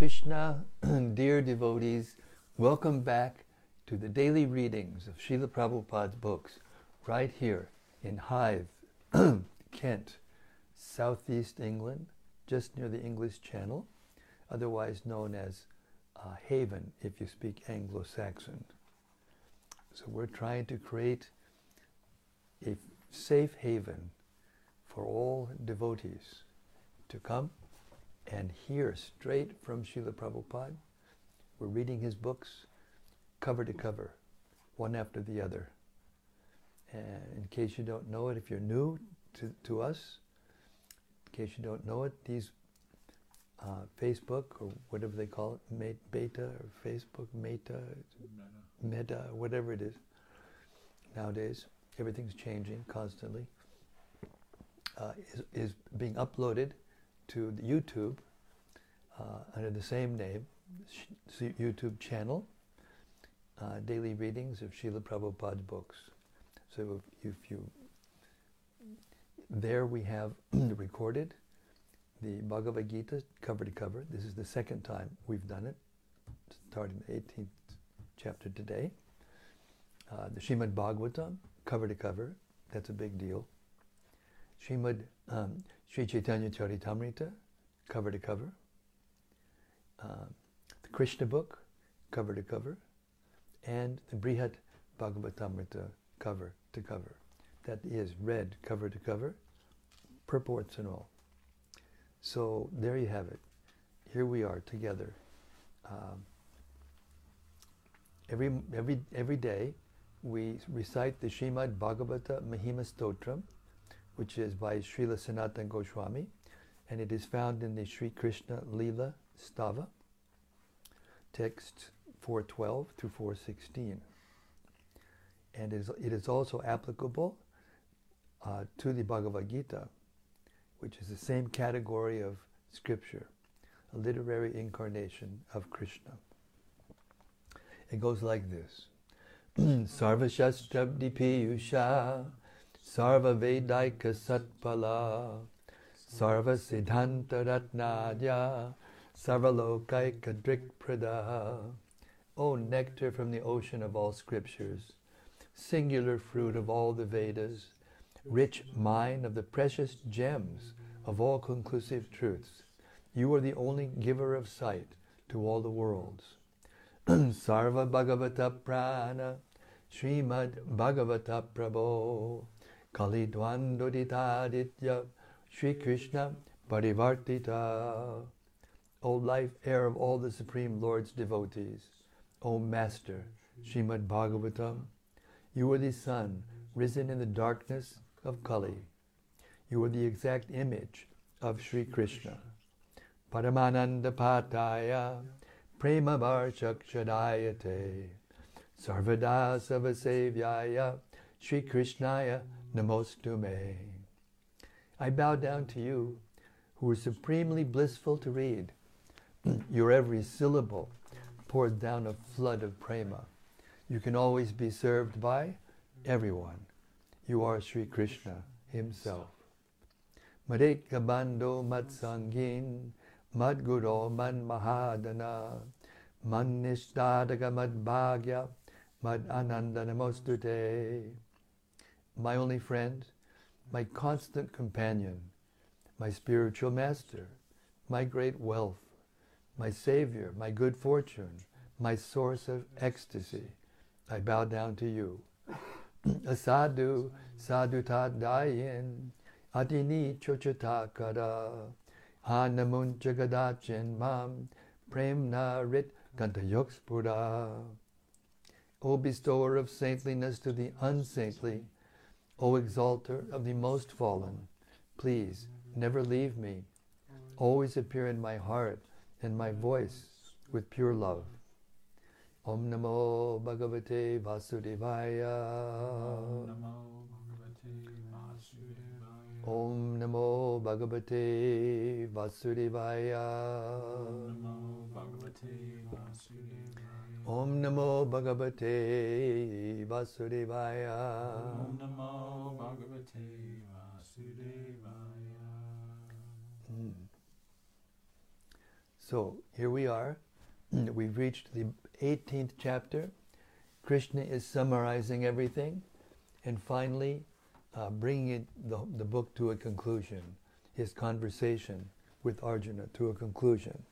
Krishna, dear devotees, welcome back to the daily readings of Srila Prabhupada's books right here in Hythe, Kent, southeast England, just near the English Channel, otherwise known as uh, Haven if you speak Anglo Saxon. So we're trying to create a safe haven for all devotees to come and hear straight from Srila Prabhupada. We're reading his books cover to cover, one after the other. And in case you don't know it, if you're new to, to us, in case you don't know it, these uh, Facebook or whatever they call it, beta or Facebook, meta, meta, whatever it is. Nowadays, everything's changing constantly. Uh, is, is being uploaded to YouTube uh, under the same name, YouTube channel, uh, daily readings of Srila Prabhupada's books. So if, if you, there we have recorded the Bhagavad Gita cover to cover. This is the second time we've done it, starting the 18th chapter today. Uh, the Shrimad Bhagavatam cover to cover. That's a big deal. Shrimad um, Sri Chaitanya Charitamrita, cover to cover. Uh, the Krishna book, cover to cover. And the Brihat Bhagavatamrita, cover to cover. That is read cover to cover, purports and all. So there you have it. Here we are together. Um, every, every, every day we recite the Shrimad Bhagavata Mahima Stotram, which is by Srila Sanatan Goswami, and it is found in the Sri Krishna Lila Stava, text 412 through 416. And it is, it is also applicable uh, to the Bhagavad Gita, which is the same category of scripture, a literary incarnation of Krishna. It goes like this. Sarva Shastra Piyusha Sarva Vedaika Satpala Sarva Siddhanta Ratnadya Sarva Lokaika Drikprada O nectar from the ocean of all scriptures, singular fruit of all the Vedas, rich mine of the precious gems of all conclusive truths, you are the only giver of sight to all the worlds. Sarva Bhagavata Prana Srimad Bhagavata Prabhu Kali Dvandoditaditya Sri Krishna Parivartita O life air of all the Supreme Lord's devotees, O Master, Srimad Bhagavatam, you are the sun risen in the darkness of Kali. You are the exact image of Sri Krishna. Paramananda Pataya Prema Varshakshadayate Sarvada Savasevyaya Sri Krishnaya Namostume. I bow down to you, who are supremely blissful to read. Your every syllable pours down a flood of prema. You can always be served by everyone. You are Sri Krishna himself. Madeka bando matsangin madguro man mahadana man nishtadaga mad bhagya mad ananda namostute my only friend, my constant companion, my spiritual master, my great wealth, my savior, my good fortune, my source of ecstasy. I bow down to you. Asadu sadutadayin adini chochatakara hanamun jagadachin mam premna rit gantayokspura. O bestower of saintliness to the unsaintly, O exalter of the most fallen, please never leave me. Always appear in my heart and my voice with pure love. Om Namo Bhagavate Vasudevaya. Om Namo Bhagavate Vasudevaya. Om Namo Bhagavate Vasudevaya. Om Namo Bhagavate Vasudevaya. So here we are. We've reached the 18th chapter. Krishna is summarizing everything and finally uh, bringing it, the, the book to a conclusion, his conversation with Arjuna to a conclusion.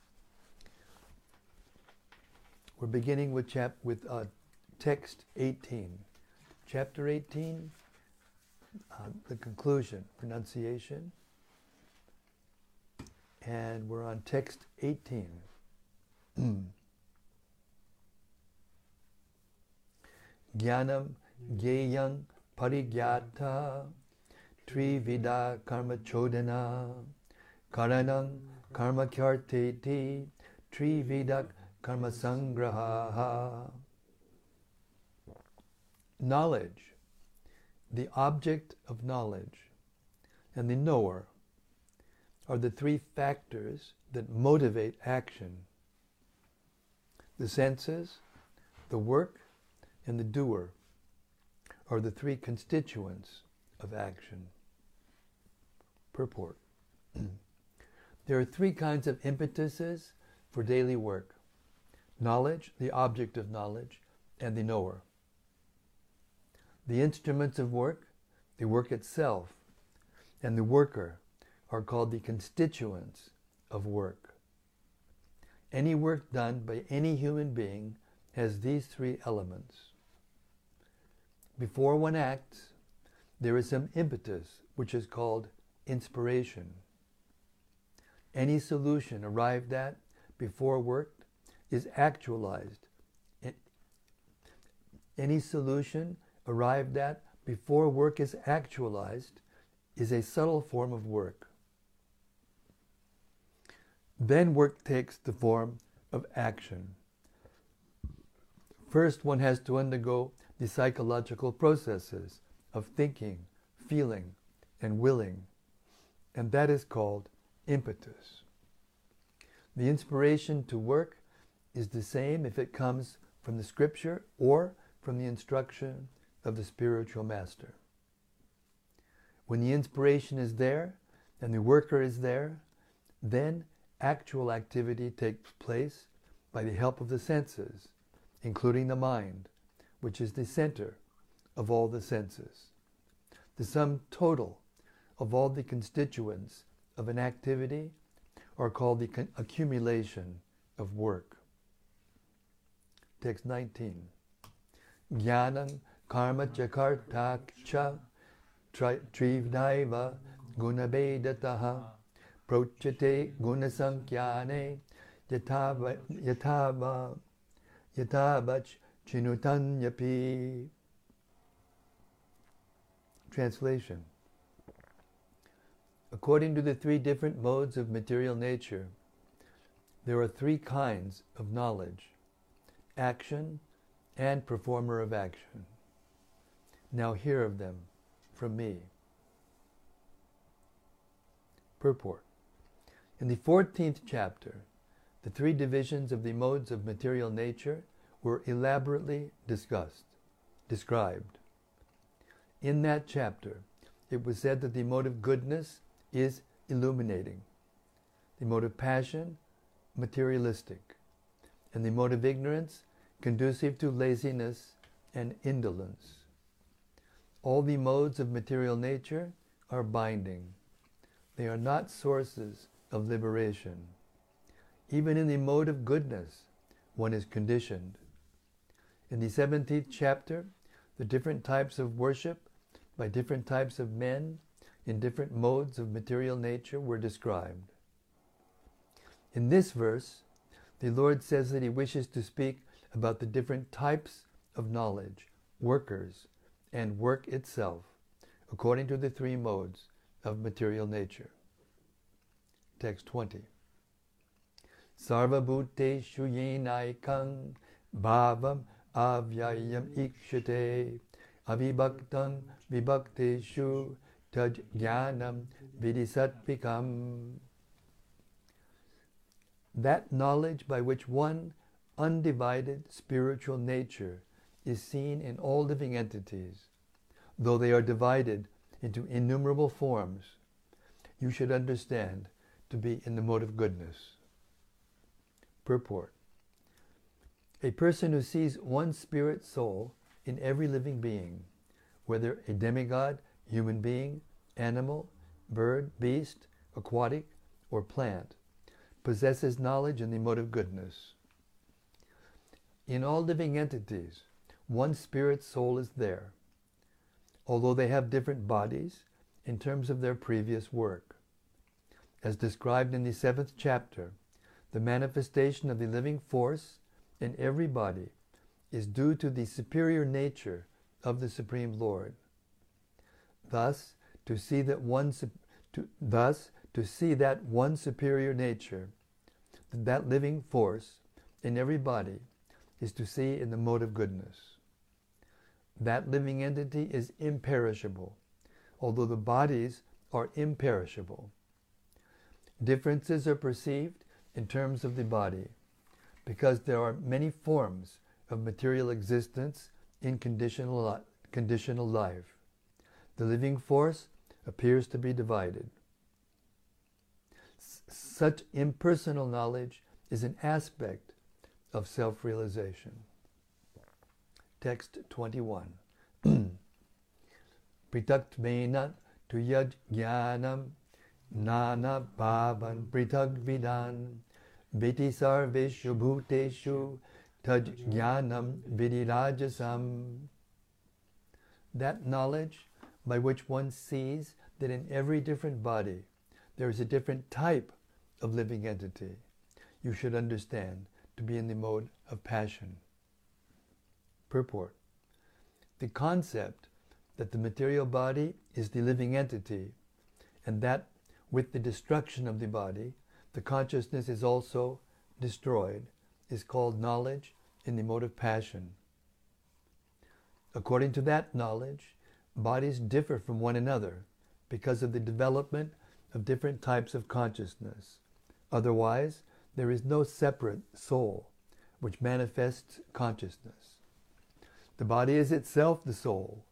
We're beginning with, chap- with uh, text 18. Chapter 18, uh, the conclusion, pronunciation. And we're on text 18. Jnanam Gyayang Parigyata Trivida Karma Chodana Karanang Karma Kyarteti Trividak Karma Sangraha Knowledge, the object of knowledge, and the knower are the three factors that motivate action. The senses, the work, and the doer are the three constituents of action. Purport. there are three kinds of impetuses for daily work knowledge, the object of knowledge, and the knower. The instruments of work, the work itself, and the worker are called the constituents of work. Any work done by any human being has these three elements. Before one acts, there is some impetus, which is called inspiration. Any solution arrived at before work is actualized. Any solution arrived at before work is actualized is a subtle form of work. Then work takes the form of action. First, one has to undergo the psychological processes of thinking, feeling, and willing, and that is called impetus. The inspiration to work is the same if it comes from the scripture or from the instruction of the spiritual master. When the inspiration is there and the worker is there, then actual activity takes place by the help of the senses, including the mind, which is the center of all the senses. The sum total of all the constituents of an activity are called the accumulation of work. Text 19. Jnanam karma chakartaksha trivnaiva gunabedataha prochate gunasankyane yatava yatava yatavach chinutanyapi Translation. According to the three different modes of material nature, there are three kinds of knowledge action, and performer of action. Now hear of them from me. Purport In the 14th chapter, the three divisions of the modes of material nature were elaborately discussed, described. In that chapter, it was said that the mode of goodness is illuminating, the mode of passion, materialistic, and the mode of ignorance, conducive to laziness and indolence. All the modes of material nature are binding. They are not sources of liberation. Even in the mode of goodness, one is conditioned. In the 17th chapter, the different types of worship by different types of men in different modes of material nature were described. In this verse, the Lord says that He wishes to speak about the different types of knowledge, workers, and work itself, according to the three modes of material nature. Text 20. Sarva bhuteshu yenaikang bhavam avyayam ikshate avibhaktam vibhakteshu taj jnanam vidisatvikam. That knowledge by which one undivided spiritual nature is seen in all living entities, though they are divided into innumerable forms, you should understand to be in the mode of goodness. Purport A person who sees one spirit soul in every living being, whether a demigod, human being, animal, bird, beast, aquatic, or plant, possesses knowledge in the mode of goodness. In all living entities, one spirit soul is there, although they have different bodies in terms of their previous work. As described in the seventh chapter, the manifestation of the living force in every body is due to the superior nature of the Supreme Lord. Thus, to see that one to, thus to see that one superior nature, that living force in every body, is to see in the mode of goodness. That living entity is imperishable, although the bodies are imperishable. Differences are perceived in terms of the body, because there are many forms of material existence in conditional, conditional life. The living force appears to be divided. S- such impersonal knowledge is an aspect of self realization. Text 21. Pritaktvena tuyaj jnanam nana bhavan pritagvidan viti sarveshu bhuteshu taj jnanam vidirajasam. That knowledge by which one sees that in every different body there is a different type of living entity, you should understand to be in the mode of passion. Purport The concept that the material body is the living entity, and that with the destruction of the body, the consciousness is also destroyed, is called knowledge in the mode of passion. According to that knowledge, bodies differ from one another because of the development of different types of consciousness. Otherwise, there is no separate soul which manifests consciousness. The body is itself the soul,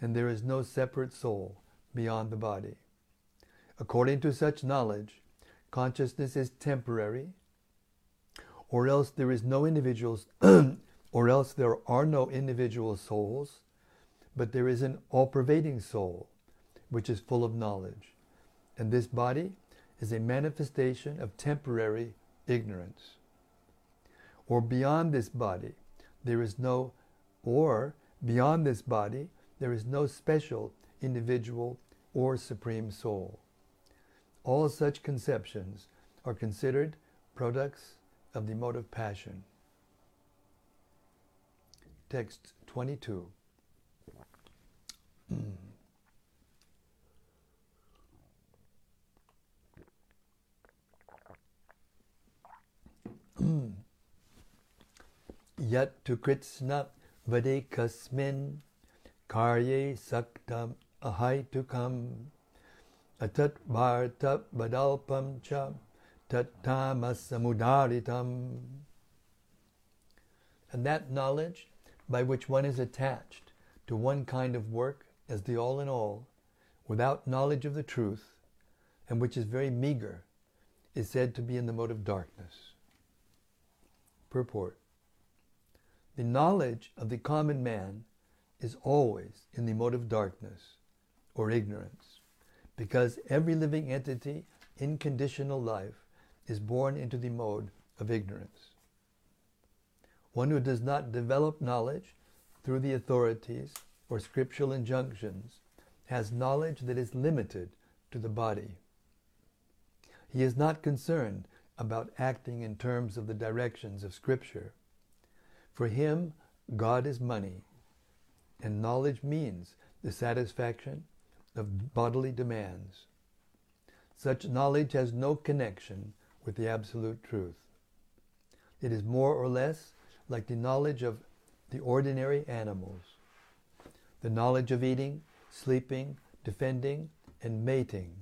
and there is no separate soul beyond the body. According to such knowledge, consciousness is temporary, or else there is no individuals, or else there are no individual souls, but there is an all pervading soul which is full of knowledge. And this body is a manifestation of temporary ignorance. Or beyond this body, there is no, or beyond this body, there is no special individual or supreme soul. All such conceptions are considered products of the mode of passion. Text 22. Mm. Krishna vadekasmin karye saktam ahaitukam atat bharta badalpam cha tattamasamudaritam. And that knowledge by which one is attached to one kind of work as the all in all, without knowledge of the truth, and which is very meager, is said to be in the mode of darkness. Purport The knowledge of the common man is always in the mode of darkness or ignorance, because every living entity in conditional life is born into the mode of ignorance. One who does not develop knowledge through the authorities or scriptural injunctions has knowledge that is limited to the body. He is not concerned about acting in terms of the directions of Scripture. For him, God is money, and knowledge means the satisfaction of bodily demands. Such knowledge has no connection with the absolute truth. It is more or less like the knowledge of the ordinary animals. The knowledge of eating, sleeping, defending, and mating.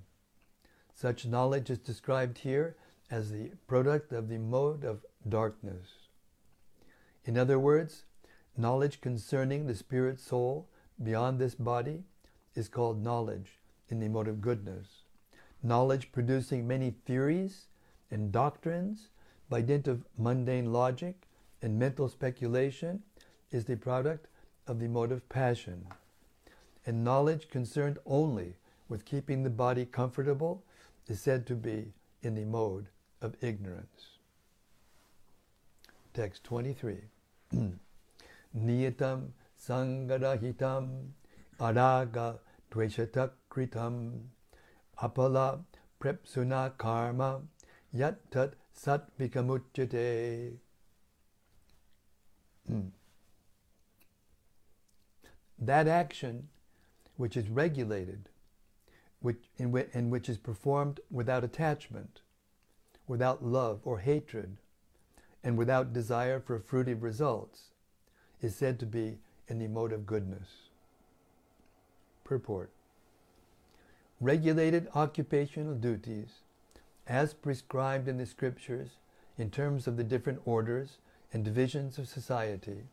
Such knowledge is described here as the product of the mode of darkness. In other words, knowledge concerning the spirit soul beyond this body is called knowledge in the mode of goodness. Knowledge producing many theories and doctrines by dint of mundane logic and mental speculation, is the product of the mode of passion. And knowledge concerned only with keeping the body comfortable is said to be in the mode of ignorance. Text 23. Niyatam sangarahitam araga dveshatakritam apala prepsuna karma yat tat sat vikamuchyate. Hmm. That action which is regulated which, in, and which is performed without attachment, without love or hatred, and without desire for fruitive results, is said to be mode of goodness. Purport Regulated occupational duties, as prescribed in the scriptures in terms of the different orders and divisions of society,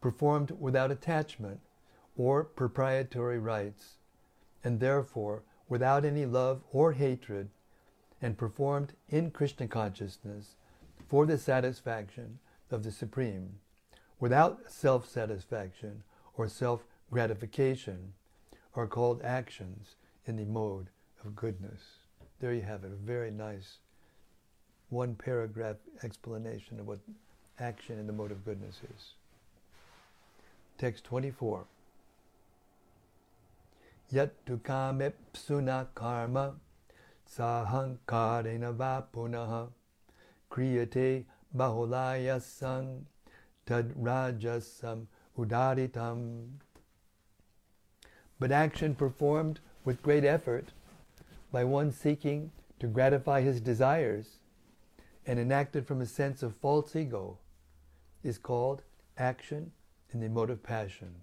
performed without attachment or proprietary rights, and therefore without any love or hatred, and performed in Krishna consciousness for the satisfaction of the Supreme, without self satisfaction or self gratification, are called actions in the mode of goodness. There you have it, a very nice one paragraph explanation of what action in the mode of goodness is. Text 24. Yat psuna karma sahankarena va punaha kriyate bahulayasang tadrajasam udaritam. But action performed with great effort by one seeking to gratify his desires and enacted from a sense of false ego is called action in the of passion.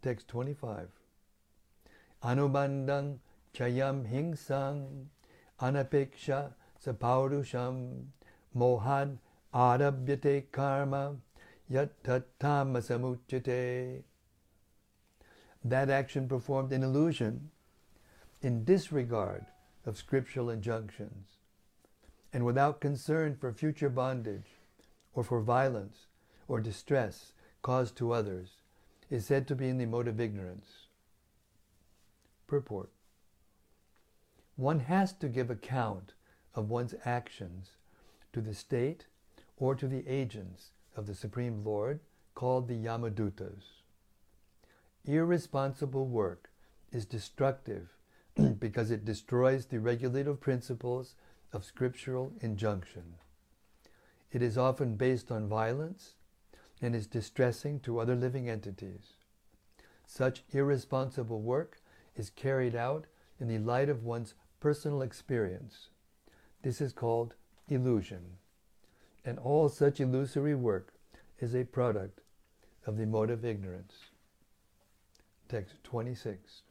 Text 25. Anubandang chayam hingsang anapeksha sapaurusham mohad arabhyate karma yat tamasamuchate. That action performed in illusion, in disregard of scriptural injunctions, and without concern for future bondage or for violence or distress caused to others, is said to be in the mode of ignorance. Purport One has to give account of one's actions to the state or to the agents of the Supreme Lord called the Yamadutas. Irresponsible work is destructive because it destroys the regulative principles of scriptural injunction. It is often based on violence and is distressing to other living entities. Such irresponsible work is carried out in the light of one's personal experience. This is called illusion. And all such illusory work is a product of the mode of ignorance. Text 26.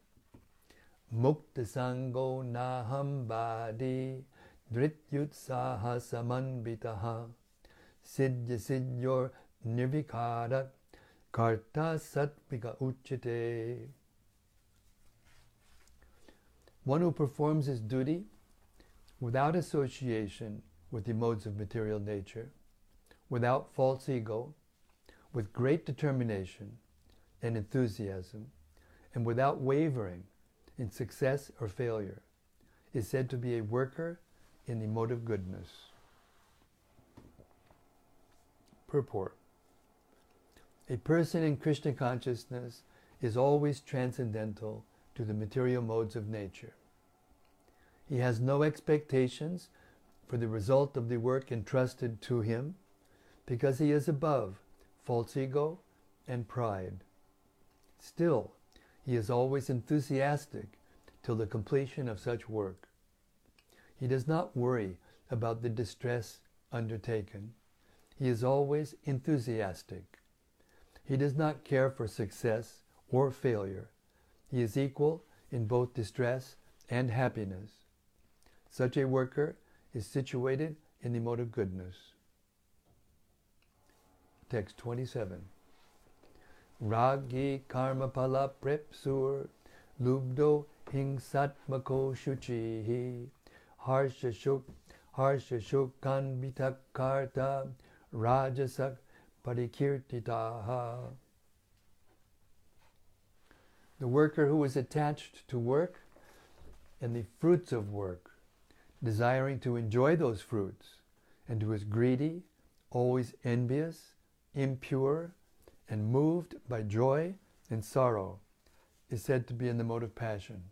Muktasango naham badi drityutsaha samanvitaha siddhya siddhyor nirvikara karta satvika uchite. One who performs his duty without association with the modes of material nature, without false ego, with great determination and enthusiasm, and without wavering in success or failure, is said to be a worker in the mode of goodness. Purport a person in Krishna consciousness is always transcendental to the material modes of nature. He has no expectations for the result of the work entrusted to him because he is above false ego and pride. Still, he is always enthusiastic till the completion of such work. He does not worry about the distress undertaken. He is always enthusiastic. He does not care for success or failure. He is equal in both distress and happiness. Such a worker is situated in the mode of goodness. Text 27. Ragi karma pala prepsur lubdo hingsatmako shuchihi harsha shuk harsha shukan vitakarta rajasak parikirtitaha. The worker who is attached to work and the fruits of work, desiring to enjoy those fruits, and who is greedy, always envious, impure, and moved by joy and sorrow, is said to be in the mode of passion.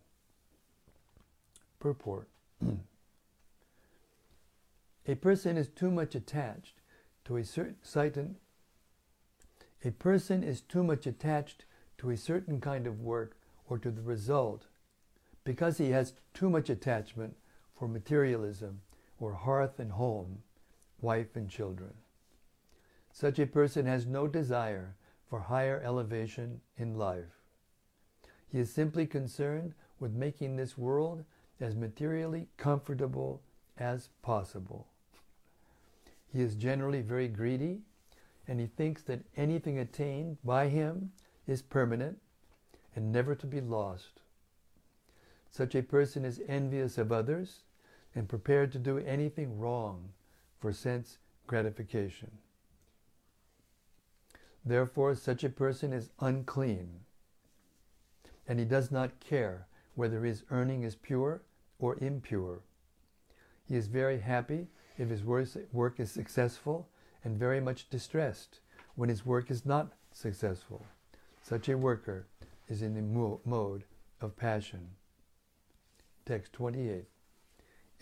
Purport A person is too much attached to a certain a person is too much attached to a certain kind of work or to the result because he has too much attachment for materialism or hearth and home, wife and children. Such a person has no desire for higher elevation in life. He is simply concerned with making this world as materially comfortable as possible. He is generally very greedy and he thinks that anything attained by him is permanent and never to be lost. Such a person is envious of others and prepared to do anything wrong for sense gratification. Therefore, such a person is unclean, and he does not care whether his earning is pure or impure. He is very happy if his work is successful and very much distressed when his work is not successful. Such a worker is in the mode of passion. Text 28.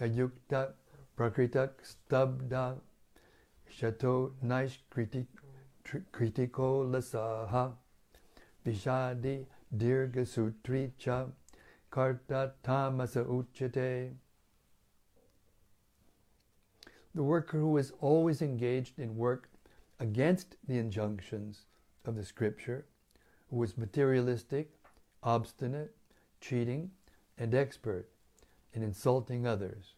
Ayukta prakritak stabda shato naish kritiko lasaha vishadi dirga sutri cha karta tamasa uchate. The worker who is always engaged in work against the injunctions of the scripture, who is materialistic, obstinate, cheating, and expert in insulting others,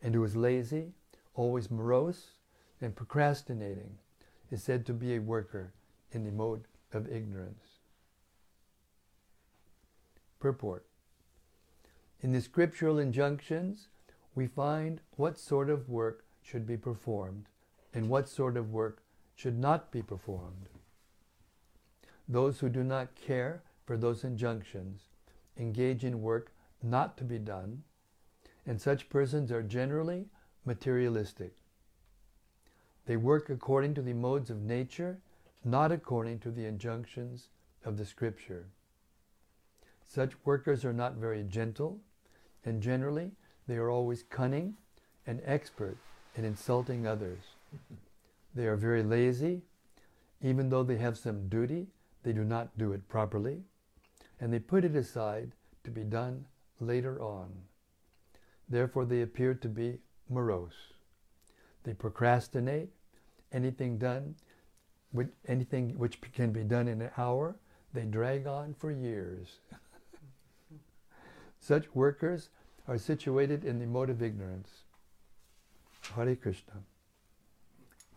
and who is lazy, always morose, and procrastinating, is said to be a worker in the mode of ignorance. Purport In the scriptural injunctions, we find what sort of work should be performed and what sort of work should not be performed. Those who do not care for those injunctions engage in work not to be done, and such persons are generally materialistic. They work according to the modes of nature, not according to the injunctions of the scripture. Such workers are not very gentle, and generally they are always cunning and expert in insulting others. They are very lazy. Even though they have some duty, they do not do it properly, and they put it aside to be done later on. Therefore, they appear to be morose. They procrastinate. Anything done, anything which can be done in an hour, they drag on for years. Such workers are situated in the mode of ignorance. Hare Krishna.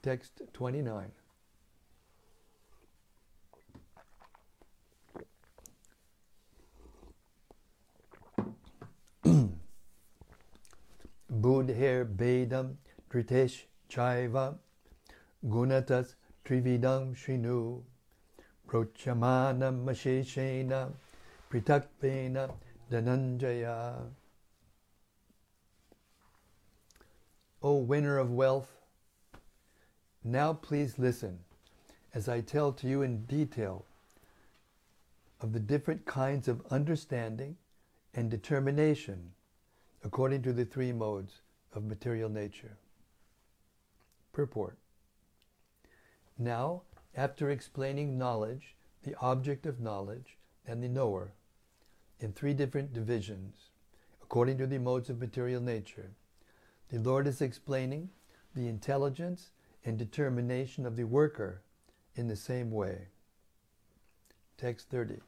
Text 29. Budhir Bedam Tritesh Chaiva Gunatas Trividam Shrinu Prochamana Masheshena Pritakpena Dhananjaya O winner of wealth, now please listen as I tell to you in detail of the different kinds of understanding and determination according to the three modes of material nature. Purport. Now, after explaining knowledge, the object of knowledge, and the knower, in three different divisions, according to the modes of material nature, the Lord is explaining the intelligence and determination of the worker in the same way. Text 30.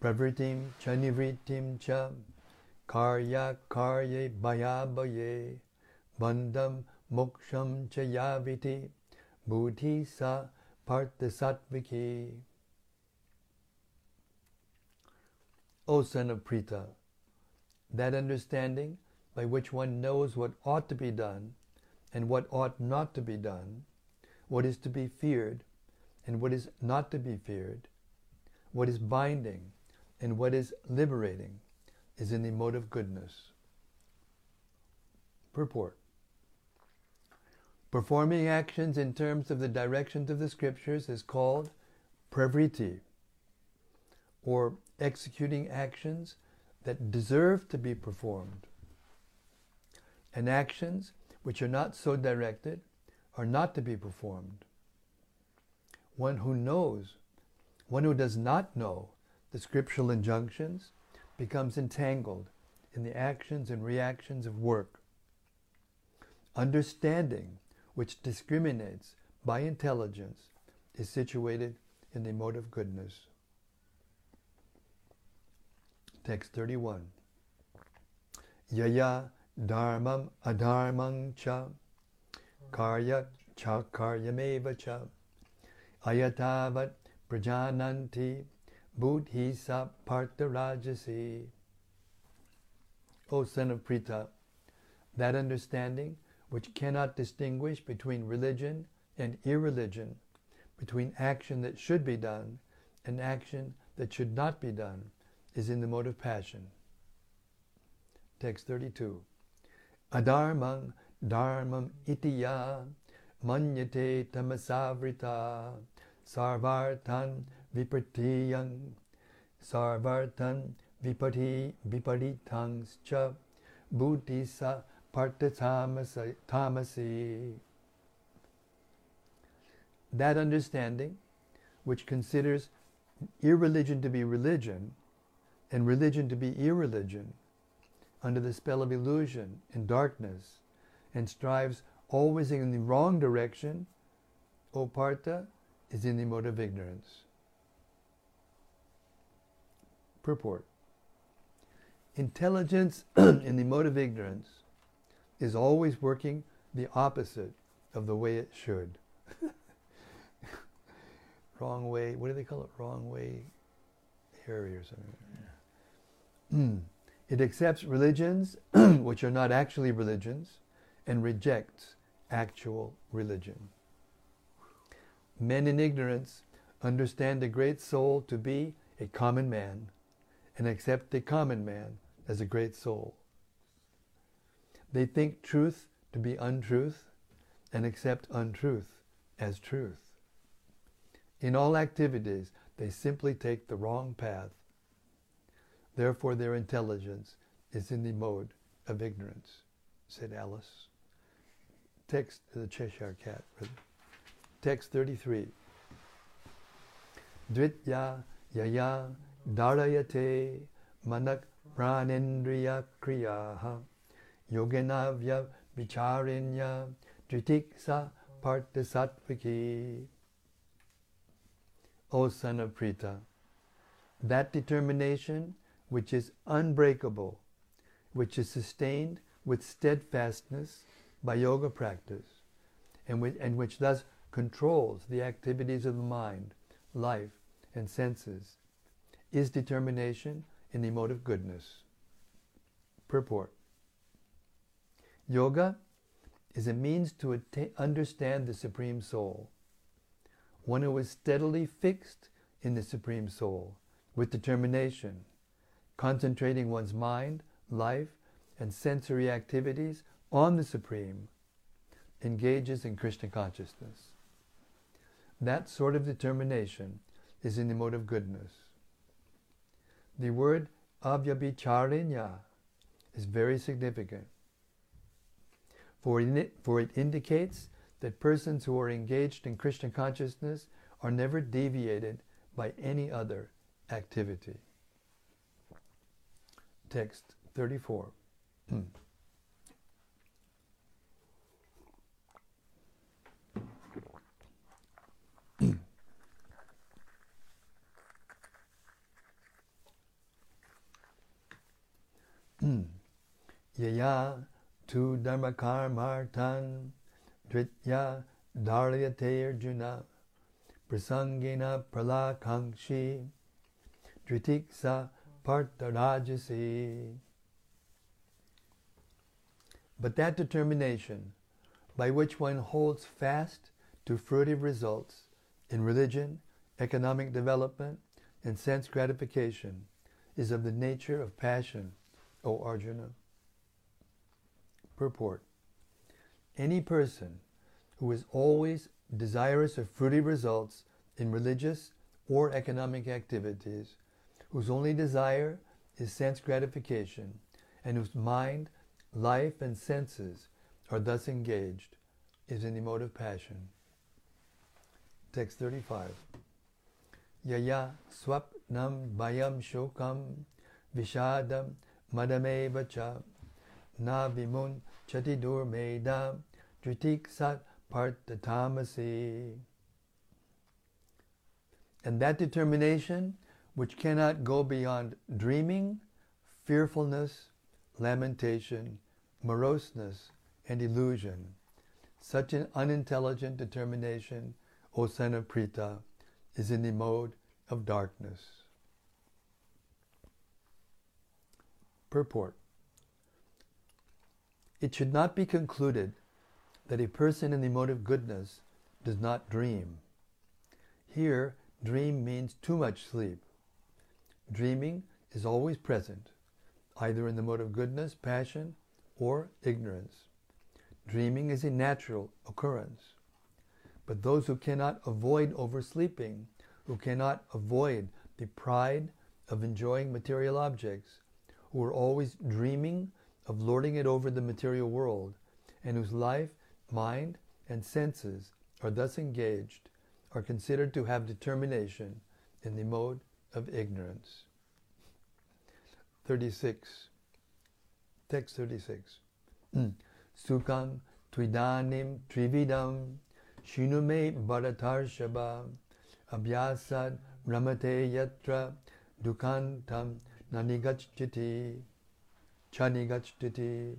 Pravritim chanivritim cha karya karye bayabaye bandham moksham chayaviti buddhi sa parthasatviki. O son of Pritha, that understanding by which one knows what ought to be done and what ought not to be done, what is to be feared and what is not to be feared, what is binding and what is liberating, is in the mode of goodness. Purport Performing actions in terms of the directions of the scriptures is called pravriti, or executing actions that deserve to be performed. And actions which are not so directed are not to be performed. One who knows, one who does not know the scriptural injunctions becomes entangled in the actions and reactions of work. Understanding, which discriminates by intelligence, is situated in the mode of goodness. Text 31. Yaya dharmam adharmam cha karya cha karyameva cha ayatavat prajananti buddhi sa partarajasi. O son of Pritha, that understanding which cannot distinguish between religion and irreligion, between action that should be done and action that should not be done, is in the mode of passion. Text 32. Adharmam dharmam itiya manyate tamasavrita sarvartan vipartiyang sarvartan vipati viparitangs buddhisa partatamasi. That understanding, which considers irreligion to be religion and religion to be irreligion, under the spell of illusion and darkness, and strives always in the wrong direction, O Partha, is in the mode of ignorance. Purport Intelligence in the mode of ignorance is always working the opposite of the way it should. wrong way, what do they call it? Wrong way Harry or something. Mm. It accepts religions which are not actually religions and rejects actual religion. Men in ignorance understand the great soul to be a common man and accept the common man as a great soul. They think truth to be untruth and accept untruth as truth. In all activities, they simply take the wrong path. Therefore, their intelligence is in the mode of ignorance, said Alice. Text the Cheshire Cat. Text 33. Dvitya yaya dharayate manak pranendriya kriyaha yoganavya vicharinya dritiksa partasatviki. O son of Pritha, that determination which is unbreakable, which is sustained with steadfastness by yoga practice, and which, and which thus controls the activities of the mind, life, and senses, is determination in the mode of goodness. Purport Yoga is a means to att- understand the Supreme Soul. One who is steadily fixed in the Supreme Soul with determination, concentrating one's mind, life, and sensory activities on the Supreme, engages in Krishna consciousness. That sort of determination is in the mode of goodness. The word avyabhicharinya is very significant for it, for it indicates that persons who are engaged in Krishna consciousness are never deviated by any other activity. Text 34. Hmm. Yaya tu dharma karmartan dritya dharyate arjuna prasangina pralakankshi dritiksa partarajasi. But that determination by which one holds fast to fruitive results in religion, economic development, and sense gratification is of the nature of passion, O Arjuna. Purport Any person who is always desirous of fruitive results in religious or economic activities, whose only desire is sense gratification, and whose mind, life, and senses are thus engaged, is in the mode of passion. Text 35. Yaya swapnam bayam shokam vishadam madame cha na vimun chatidur medam sat partatamasi. And that determination, which cannot go beyond dreaming, fearfulness, lamentation, moroseness, and illusion, such an unintelligent determination, O Pritha, is in the mode of darkness. Purport It should not be concluded that a person in the mode of goodness does not dream. Here, dream means too much sleep. Dreaming is always present, either in the mode of goodness, passion, or ignorance. Dreaming is a natural occurrence. But those who cannot avoid oversleeping, who cannot avoid the pride of enjoying material objects, who are always dreaming of lording it over the material world, and whose life, mind, and senses are thus engaged, are considered to have determination in the mode of ignorance. 36. Text 36. Hmm. Sukham tvidanim trividam shinume bharatarshaba abhyasad ramate yatra dukantam nanigachiti chanigachiti.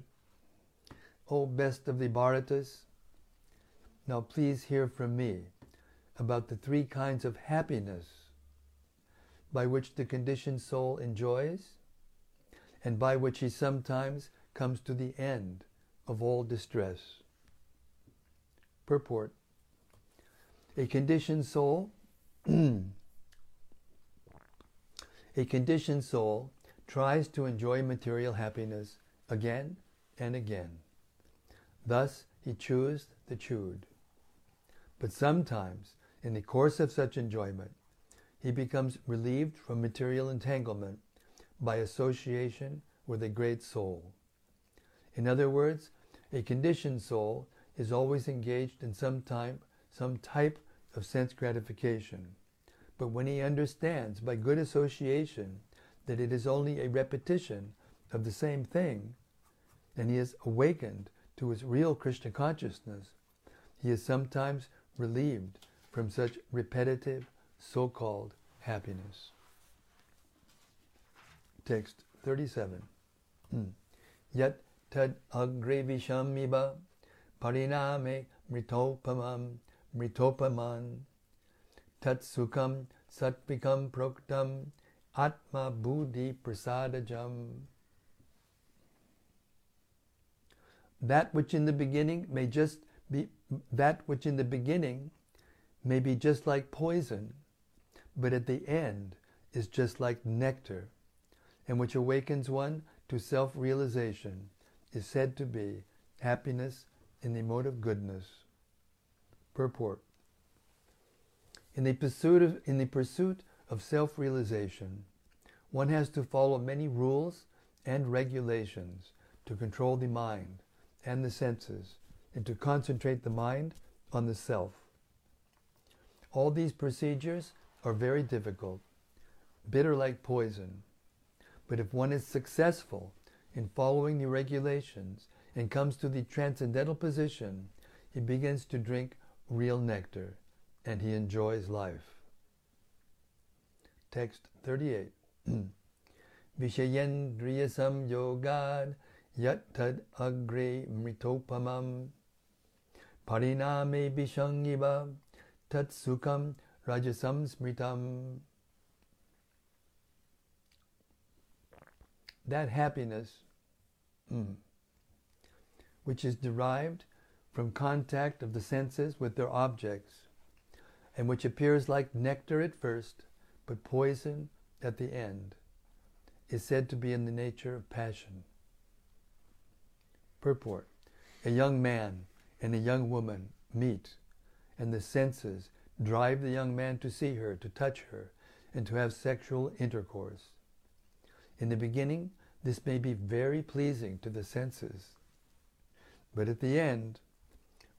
O best of the Bharatas, now please hear from me about the three kinds of happiness by which the conditioned soul enjoys and by which he sometimes comes to the end of all distress. Purport A conditioned soul a conditioned soul tries to enjoy material happiness again and again. Thus he chews the chewed. But sometimes, in the course of such enjoyment, he becomes relieved from material entanglement by association with a great soul. In other words, a conditioned soul is always engaged in some time, some type of sense gratification. But when he understands by good association that it is only a repetition of the same thing, and he is awakened to his real Krishna consciousness, he is sometimes relieved from such repetitive, so called happiness. Text 37. Hmm. Yet tad agre vishamiba pariname mritopamam mritopaman tat sukham satvikam proktam atma buddhi prasadajam. That which in the beginning may just be that which in the beginning may be just like poison, but at the end is just like nectar, and which awakens one to self realization is said to be happiness in the mode of goodness. Purport In the pursuit of, in the pursuit of self realization, one has to follow many rules and regulations to control the mind and the senses and to concentrate the mind on the self. All these procedures are very difficult, bitter like poison. But if one is successful in following the regulations and comes to the transcendental position, he begins to drink real nectar and he enjoys life. Text 38. Vishayendriyasam yogad yat tad agre mritopamam pariname vishangiva tat sukham rajasam smritam. That happiness mm, which is derived from contact of the senses with their objects, and which appears like nectar at first, but poison at the end, is said to be in the nature of passion. Purport A young man and a young woman meet, and the senses drive the young man to see her, to touch her, and to have sexual intercourse. In the beginning, this may be very pleasing to the senses, but at the end,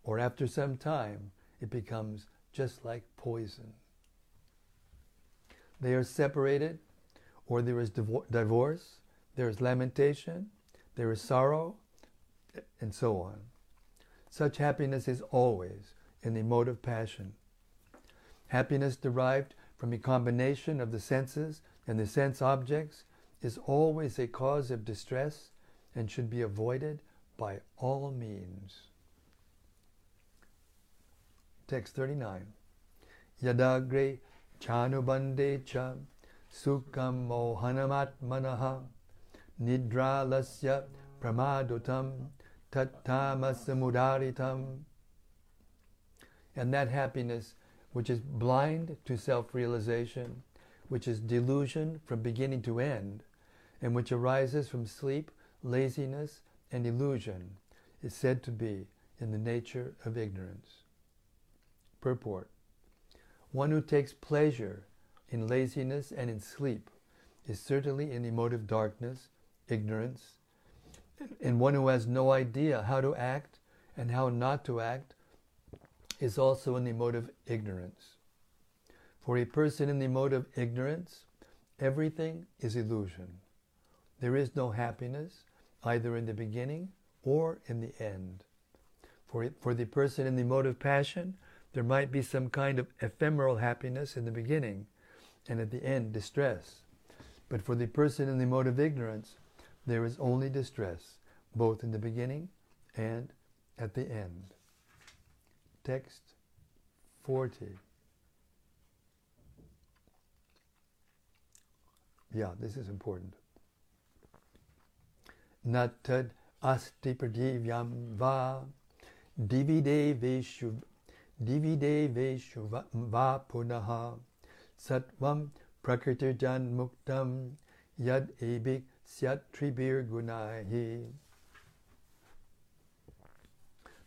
or after some time, it becomes just like poison. They are separated, or there is divorce, there is lamentation, there is sorrow, and so on. Such happiness is always in the mode of passion. Happiness derived from a combination of the senses and the sense objects is always a cause of distress and should be avoided by all means. Text 39. Yadagre chanubande cha sukham mohanamatmanaha nidralasya pramadotam tattamasamudaritam. And that happiness which is blind to self realization, which is delusion from beginning to end, and which arises from sleep, laziness, and illusion, is said to be in the nature of ignorance. Purport One who takes pleasure in laziness and in sleep is certainly in emotive darkness, ignorance, and one who has no idea how to act and how not to act is also in the mode of ignorance. For a person in the mode of ignorance, everything is illusion. There is no happiness either in the beginning or in the end. For, for the person in the mode of passion, there might be some kind of ephemeral happiness in the beginning and at the end distress. But for the person in the mode of ignorance, there is only distress, both in the beginning and at the end. Text 40. Yeah, this is important. Natad asti pradivyam va divide veshu divide veshu va punaha satvam prakritirjan muktam yad ebik syat tribir gunahi.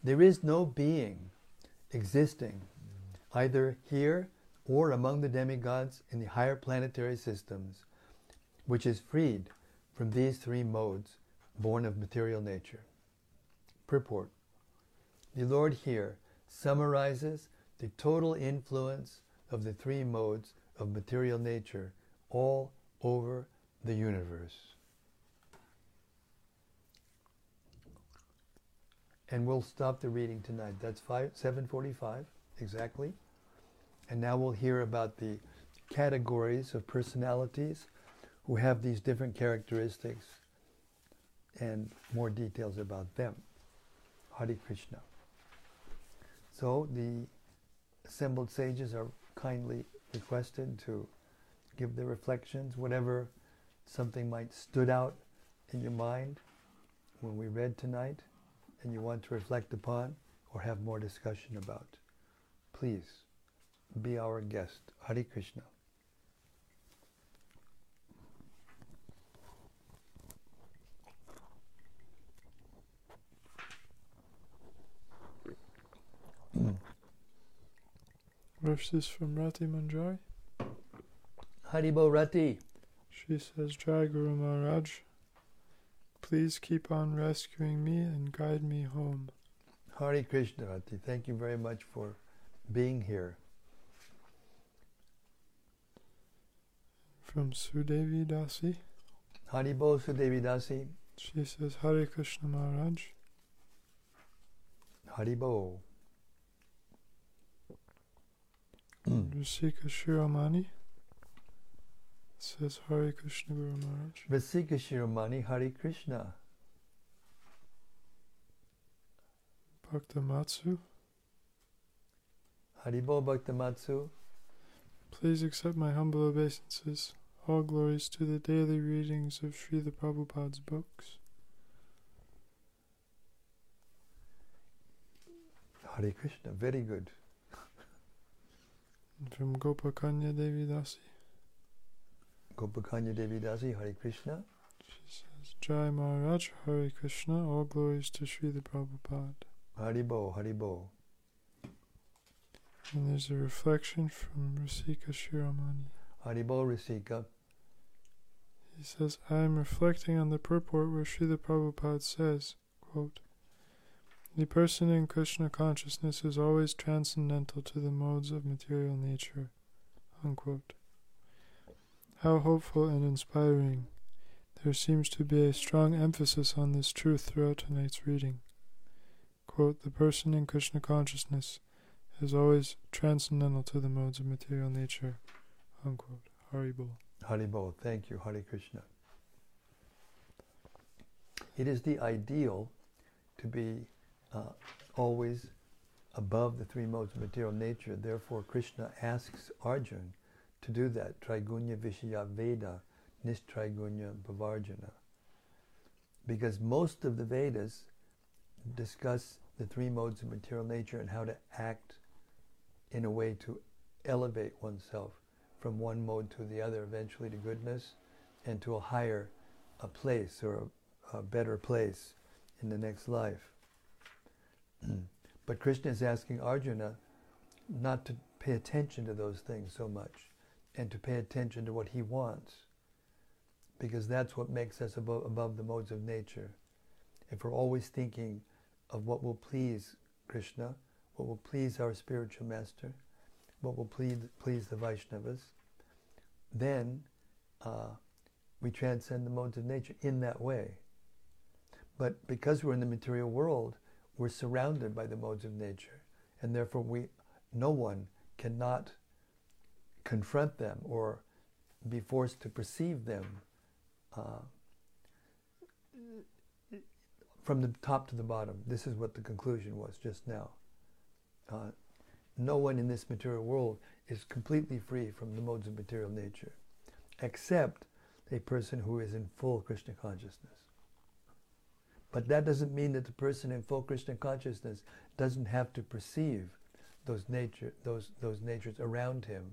There is no being existing either here or among the demigods in the higher planetary systems, which is freed from these three modes born of material nature. Purport The Lord here summarizes the total influence of the three modes of material nature all over the universe. And we'll stop the reading tonight. That's five, 745 exactly. And now we'll hear about the categories of personalities who have these different characteristics and more details about them. Hare Krishna. So the assembled sages are kindly requested to give their reflections, whatever something might stood out in your mind when we read tonight and you want to reflect upon or have more discussion about. Please be our guest. Hari Krishna. Hmm. Verses from Rati Manjari. Haribo Rati. She says, Jai Guru Maharaj, please keep on rescuing me and guide me home. Hari Krishna Rati. Thank you very much for being here. From Sudevi Dasi. Haribo Sudevi Dasi. She says, Hare Krishna Maharaj. Haribo. Rasika Shiromani says Hare Krishna Guru Maharaj. Rasika Shiromani Hare Krishna. Bhaktamatsu. Haribo Bhaktamatsu. Please accept my humble obeisances. All glories to the daily readings of Srila Prabhupada's books. Hare Krishna, very good. From Gopakanya Devi Dasi. Gopakanya Devi Dasi, Hare Krishna. She says, Jai Maharaj, Hare Krishna, all glories to Srila Prabhupada. Haribo, Haribo. And there's a reflection from Rasika Shiromani. Haribo Rasika. He says, I am reflecting on the purport where Srila Prabhupada says, quote, The person in Krishna consciousness is always transcendental to the modes of material nature. Unquote. How hopeful and inspiring. There seems to be a strong emphasis on this truth throughout tonight's reading. Quote, the person in Krishna consciousness is always transcendental to the modes of material nature. Unquote. Haribol. Haribo, thank you, Hari Krishna. It is the ideal to be uh, always above the three modes of material nature. Therefore, Krishna asks Arjun to do that. Trigunya Vishaya Veda, Nistrigunya Bhavarjuna. Because most of the Vedas discuss the three modes of material nature and how to act in a way to elevate oneself from one mode to the other, eventually to goodness and to a higher a place or a, a better place in the next life. but Krishna is asking Arjuna not to pay attention to those things so much and to pay attention to what he wants because that's what makes us above, above the modes of nature. If we're always thinking of what will please Krishna, what will please our spiritual master, what will please, please the Vaishnavas, then uh, we transcend the modes of nature in that way. But because we're in the material world, we're surrounded by the modes of nature, and therefore we, no one cannot confront them or be forced to perceive them uh, from the top to the bottom. This is what the conclusion was just now. Uh, no one in this material world is completely free from the modes of material nature, except a person who is in full Krishna consciousness. But that doesn't mean that the person in full Krishna consciousness doesn't have to perceive those nature, those, those natures around him.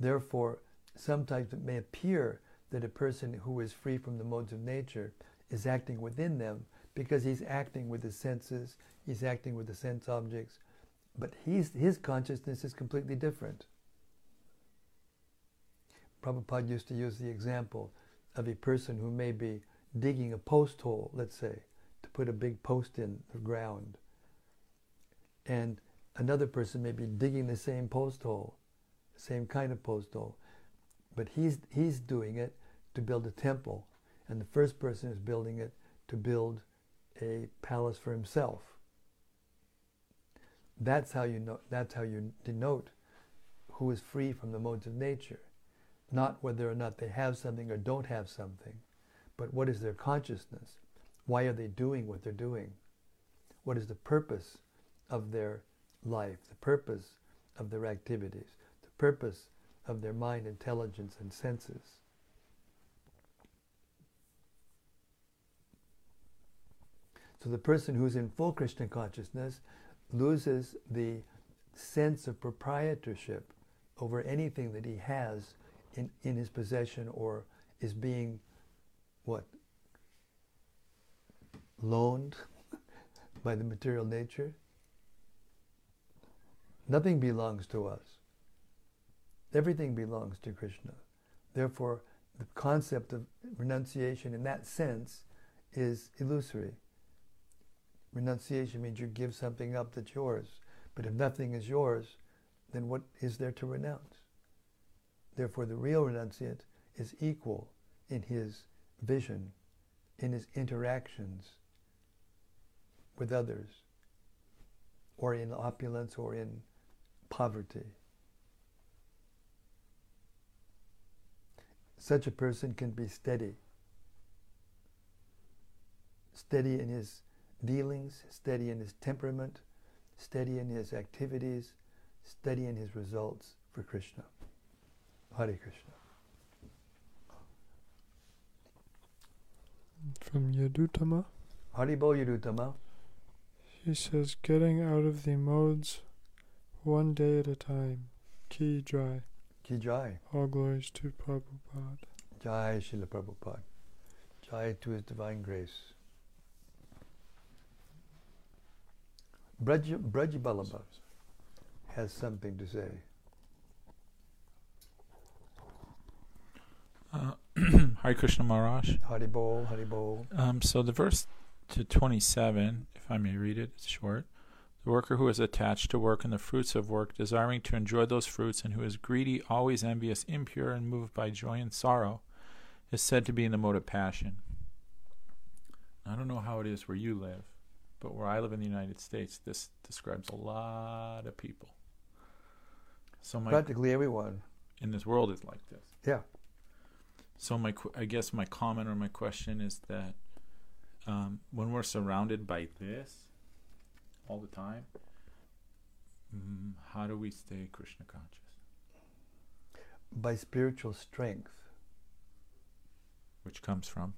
Therefore, sometimes it may appear that a person who is free from the modes of nature is acting within them because he's acting with the senses, he's acting with the sense objects, but he's, his consciousness is completely different. Prabhupada used to use the example of a person who may be digging a post hole, let's say, to put a big post in the ground. And another person may be digging the same post hole, same kind of post hole, but he's, he's doing it to build a temple, and the first person is building it to build a palace for himself. That's how you know. That's how you denote who is free from the modes of nature, not whether or not they have something or don't have something, but what is their consciousness? Why are they doing what they're doing? What is the purpose of their life? The purpose of their activities? Purpose of their mind, intelligence, and senses? So the person who's in full Krishna consciousness loses the sense of proprietorship over anything that he has in, in his possession or is being what? Loaned by the material nature. Nothing belongs to us. Everything belongs to Krishna. Therefore, the concept of renunciation in that sense is illusory. Renunciation means you give something up that's yours. But if nothing is yours, then what is there to renounce? Therefore, the real renunciant is equal in his vision, in his interactions with others, or in opulence or in poverty. such a person can be steady. Steady in his dealings, steady in his temperament, steady in his activities, steady in his results for Krishna. Hare Krishna. From Yadutama. Haribo Yadutama. He says, getting out of the modes one day at a time. Key dry. Ki Jai. All glories to Prabhupada. Jai Srila Prabhupada. Jai to His Divine Grace. Braj, Braj Balaba has something to say. Uh, Hare Krishna Maharaj. Hari Haribol, Haribol. Um, so the verse to 27, if I may read it, it's short. The worker who is attached to work and the fruits of work, desiring to enjoy those fruits, and who is greedy, always envious, impure, and moved by joy and sorrow, is said to be in the mode of passion. I don't know how it is where you live, but where I live in the United States, this describes a lot of people. So my Practically everyone. in this world is like this. Yeah. So my, I guess my comment or my question is that um, when we're surrounded by this all the time, mm, how do we stay Krishna conscious? By spiritual strength, Which comes from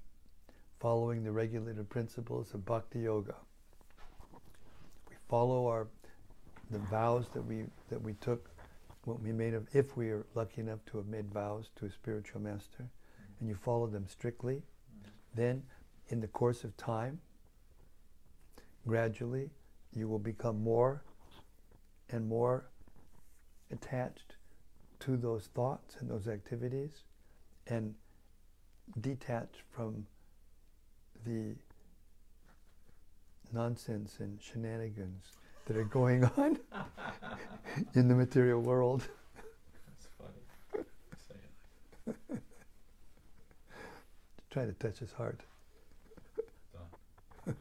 following the regulated principles of Bhakti Yoga. We follow our the vows that we that we took what we made of if we are lucky enough to have made vows to a spiritual master and you follow them strictly, then in the course of time, gradually you will become more and more attached to those thoughts and those activities and detached from the nonsense and shenanigans that are going on in the material world. That's funny. Say it. Trying to touch his heart.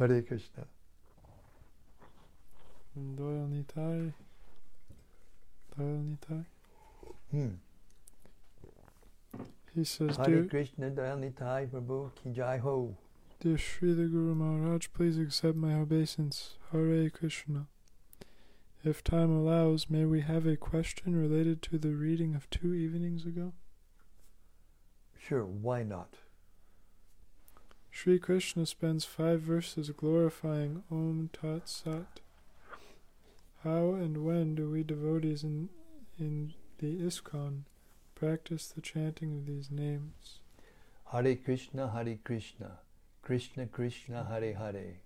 Hare Krishna. Doyle Nitai. Nitai. Hmm. He says, Hare Dear, Krishna Dayanitai Prabhu Ki Jai Ho. Dear Sri the Guru Maharaj, please accept my obeisance. Hare Krishna. If time allows, may we have a question related to the reading of two evenings ago? Sure, why not? Sri Krishna spends five verses glorifying Om Tat Sat. How and when do we devotees in, in the ISKCON practice the chanting of these names? Hare Krishna Hare Krishna. Krishna Krishna Hare Hare.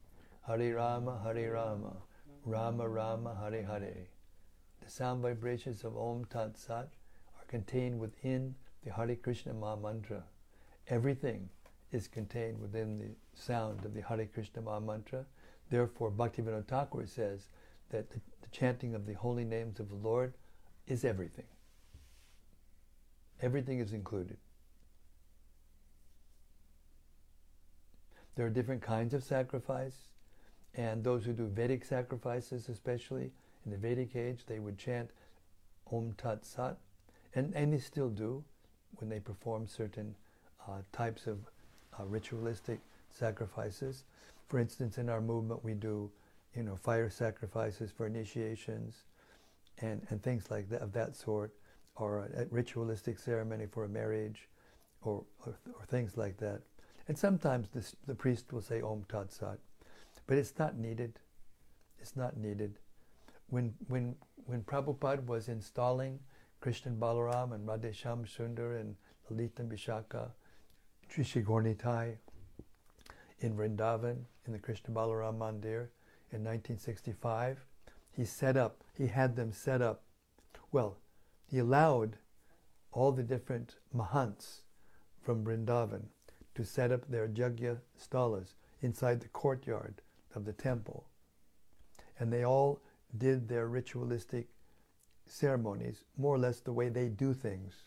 Hare Rama Hare Rama. Rama Rama Hare Hare. The sound vibrations of Om Tat Sat are contained within the Hare Krishna Maha Mantra. Everything is contained within the sound of the Hare Krishna Mantra. Therefore, Bhaktivinoda Thakur says that the, the chanting of the holy names of the Lord is everything. Everything is included. There are different kinds of sacrifice, and those who do Vedic sacrifices, especially in the Vedic age, they would chant Om Tat Sat, and, and they still do when they perform certain uh, types of uh, ritualistic sacrifices. For instance, in our movement, we do, you know, fire sacrifices for initiations, and, and things like that of that sort, or a, a ritualistic ceremony for a marriage, or, or, or things like that. And sometimes this, the priest will say Om Tat Sat, but it's not needed. It's not needed. When when when Prabhupada was installing Krishna Balaram and Radhesham Sundar and Lalita and Vishaka, Trishi Gornitai in Vrindavan in the Krishna Balaram Mandir in 1965, he set up, he had them set up. Well, he allowed all the different mahants from Vrindavan to set up their Jagya stalas inside the courtyard of the temple. And they all did their ritualistic ceremonies more or less the way they do things.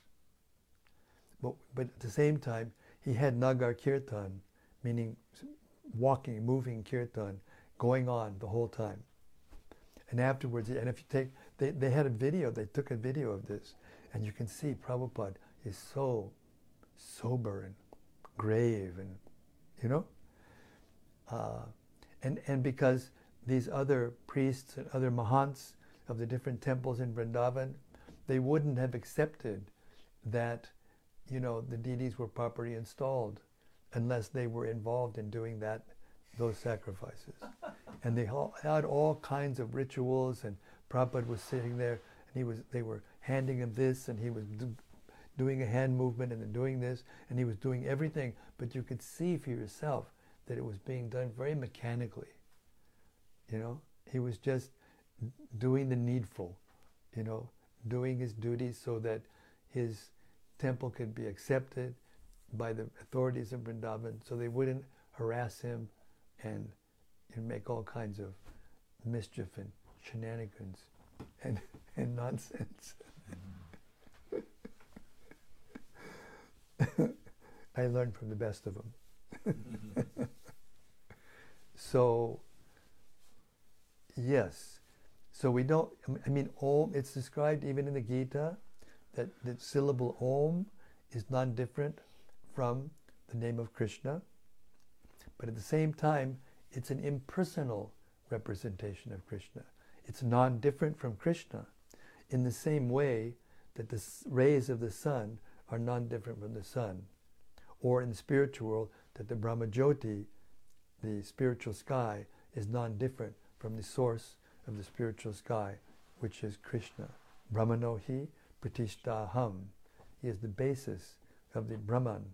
But, but at the same time, he had Nagar Kirtan, meaning walking, moving Kirtan, going on the whole time. And afterwards, and if you take, they, they had a video, they took a video of this, and you can see Prabhupada is so sober and grave and you know uh, and and because these other priests and other mahants of the different temples in Vrindavan they wouldn't have accepted that you know the deities were properly installed unless they were involved in doing that, those sacrifices. and they all, had all kinds of rituals, and Prabhupada was sitting there, and he was, they were handing him this, and he was do, doing a hand movement, and then doing this, and he was doing everything, but you could see for yourself that it was being done very mechanically. You know, he was just doing the needful, you know, doing his duties so that his temple could be accepted by the authorities of Vrindavan so they wouldn't harass him and, and make all kinds of mischief and shenanigans and, and nonsense. I learned from the best of them. so, yes. So we don't, I mean, Om, it's described even in the Gita that the syllable Om is non different from the name of Krishna, but at the same time, it's an impersonal representation of Krishna. It's non different from Krishna in the same way that the rays of the sun are non different from the sun. Or in the spiritual world, that the Brahma Jyoti, the spiritual sky, is non different from the source of the spiritual sky, which is Krishna. Brahmanohi Pratishtaham. Is the basis of the Brahman,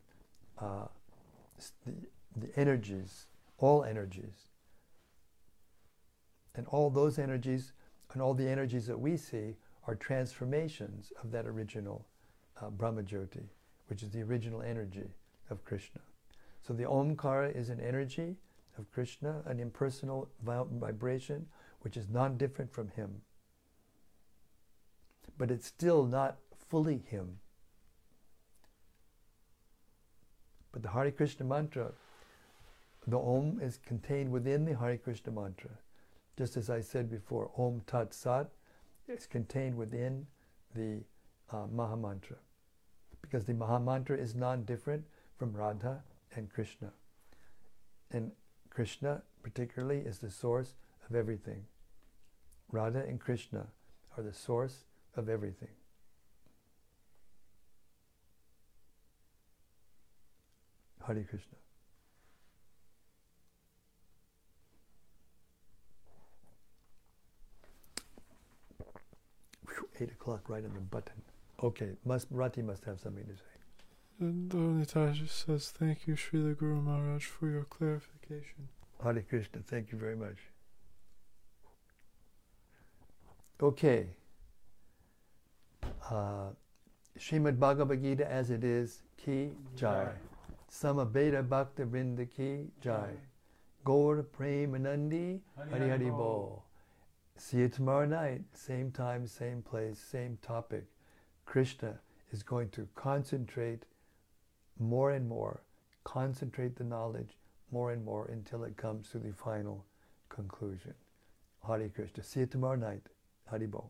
uh, the, the energies, all energies. And all those energies and all the energies that we see are transformations of that original uh, which is the original energy of Krishna. So the Omkara is an energy of Krishna, an impersonal vibration, which is non different from Him. But it's still not fully Him. But the Hare Krishna mantra, the Om is contained within the Hare Krishna mantra. Just as I said before, Om Tat Sat is contained within the uh, Maha Mantra. Because the Maha Mantra is non different from Radha and Krishna. And Krishna, particularly, is the source of everything. Radha and Krishna are the source of everything. Hare Krishna. Whew, eight o'clock, right on the button. Okay, must Rati must have something to say. And says, Thank you, Srila Guru Maharaj, for your clarification. Hare Krishna, thank you very much. Okay. Uh, Srimad Bhagavad Gita as it is, Ki Jai. Samaveta Bhakta Vrinda Ki Jai. Gaur Premanandi Hari Hari Bo. See you tomorrow night, same time, same place, same topic. Krishna is going to concentrate more and more, concentrate the knowledge more and more until it comes to the final conclusion. Hari Krishna. See you tomorrow night. Haribol.